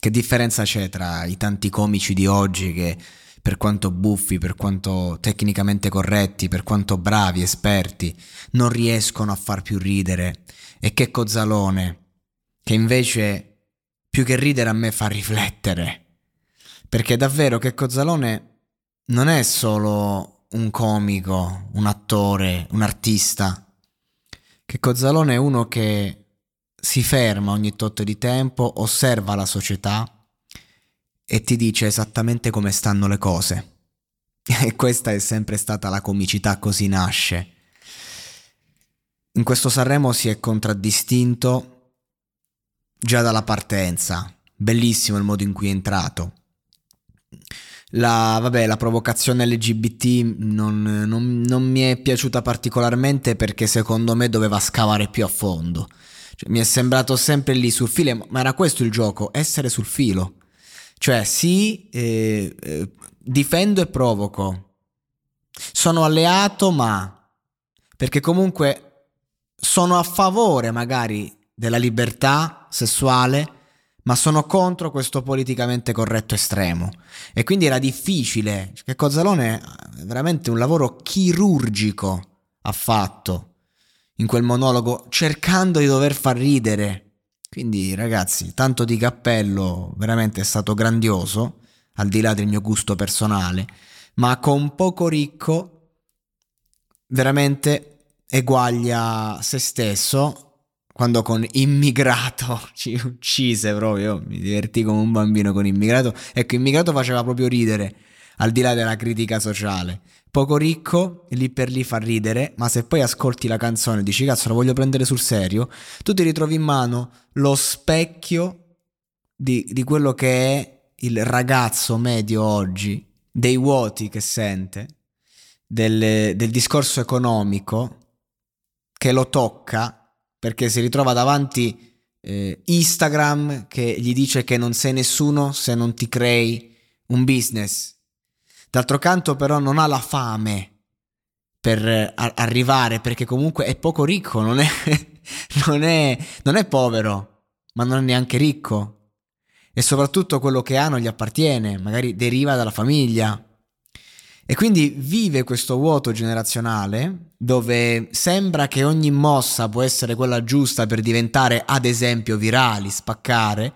Che differenza c'è tra i tanti comici di oggi che, per quanto buffi, per quanto tecnicamente corretti, per quanto bravi, esperti, non riescono a far più ridere, e che Cozzalone, che invece più che ridere a me fa riflettere. Perché davvero che Cozzalone non è solo un comico, un attore, un artista. Che Cozzalone è uno che si ferma ogni tot di tempo, osserva la società e ti dice esattamente come stanno le cose. E questa è sempre stata la comicità, così nasce. In questo Sanremo si è contraddistinto già dalla partenza. Bellissimo il modo in cui è entrato. La, vabbè, la provocazione LGBT non, non, non mi è piaciuta particolarmente perché secondo me doveva scavare più a fondo cioè, mi è sembrato sempre lì sul filo, ma era questo il gioco, essere sul filo. Cioè, sì, eh, eh, difendo e provoco. Sono alleato, ma... Perché comunque sono a favore magari della libertà sessuale, ma sono contro questo politicamente corretto estremo. E quindi era difficile, che Cozzalone veramente un lavoro chirurgico ha fatto in quel monologo cercando di dover far ridere. Quindi ragazzi, tanto di cappello, veramente è stato grandioso, al di là del mio gusto personale, ma con poco ricco veramente eguaglia se stesso quando con immigrato ci uccise proprio, mi divertì come un bambino con immigrato, ecco immigrato faceva proprio ridere, al di là della critica sociale. Poco ricco, lì per lì fa ridere, ma se poi ascolti la canzone e dici cazzo la voglio prendere sul serio, tu ti ritrovi in mano lo specchio di, di quello che è il ragazzo medio oggi, dei vuoti che sente, del, del discorso economico che lo tocca perché si ritrova davanti eh, Instagram che gli dice che non sei nessuno se non ti crei un business D'altro canto però non ha la fame per eh, arrivare perché comunque è poco ricco, non è, non, è, non è povero, ma non è neanche ricco. E soprattutto quello che ha non gli appartiene, magari deriva dalla famiglia. E quindi vive questo vuoto generazionale dove sembra che ogni mossa può essere quella giusta per diventare, ad esempio, virali, spaccare,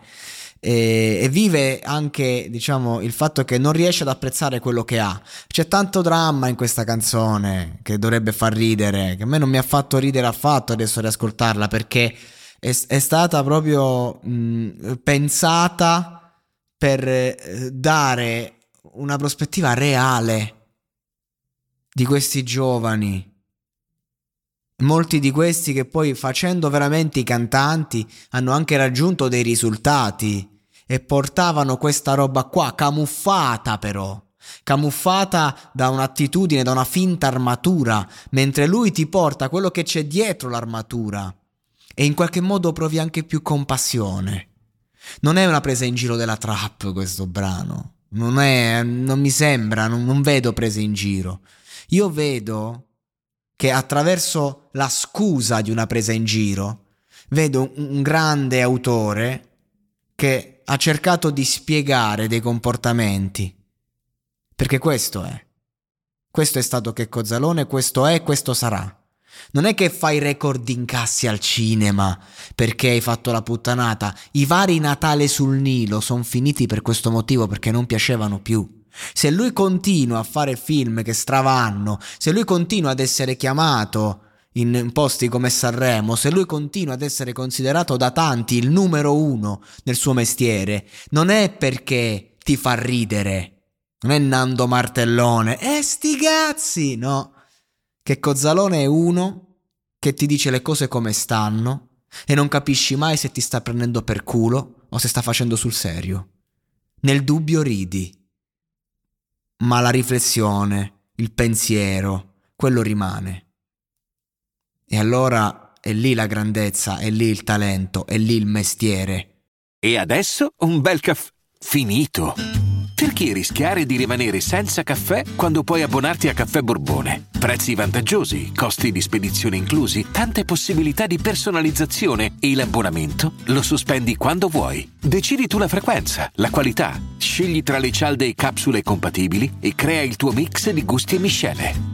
e, e, vive anche, diciamo, il fatto che non riesce ad apprezzare quello che ha. C'è tanto dramma in questa canzone che dovrebbe far ridere, che a me non mi ha fatto ridere affatto adesso riascoltarla perché è, è stata proprio mh, pensata per eh, dare una prospettiva reale di questi giovani. Molti di questi che poi facendo veramente i cantanti hanno anche raggiunto dei risultati e portavano questa roba qua, camuffata però, camuffata da un'attitudine, da una finta armatura, mentre lui ti porta quello che c'è dietro l'armatura e in qualche modo provi anche più compassione. Non è una presa in giro della trap questo brano, non, è, non mi sembra, non, non vedo prese in giro. Io vedo che attraverso la scusa di una presa in giro, vedo un grande autore che ha cercato di spiegare dei comportamenti. Perché questo è. Questo è stato Checco Zalone, questo è, questo sarà. Non è che fai record incassi al cinema perché hai fatto la puttanata. I vari Natale sul Nilo sono finiti per questo motivo, perché non piacevano più. Se lui continua a fare film che stravanno, se lui continua ad essere chiamato in posti come Sanremo, se lui continua ad essere considerato da tanti il numero uno nel suo mestiere, non è perché ti fa ridere, non è Nando Martellone, eh sti cazzi, no. Che Cozzalone è uno che ti dice le cose come stanno e non capisci mai se ti sta prendendo per culo o se sta facendo sul serio. Nel dubbio ridi ma la riflessione, il pensiero, quello rimane. E allora è lì la grandezza, è lì il talento, è lì il mestiere. E adesso un bel caffè finito. Perché rischiare di rimanere senza caffè quando puoi abbonarti a Caffè Borbone? Prezzi vantaggiosi, costi di spedizione inclusi, tante possibilità di personalizzazione e l'abbonamento lo sospendi quando vuoi. Decidi tu la frequenza, la qualità, scegli tra le cialde e capsule compatibili e crea il tuo mix di gusti e miscele.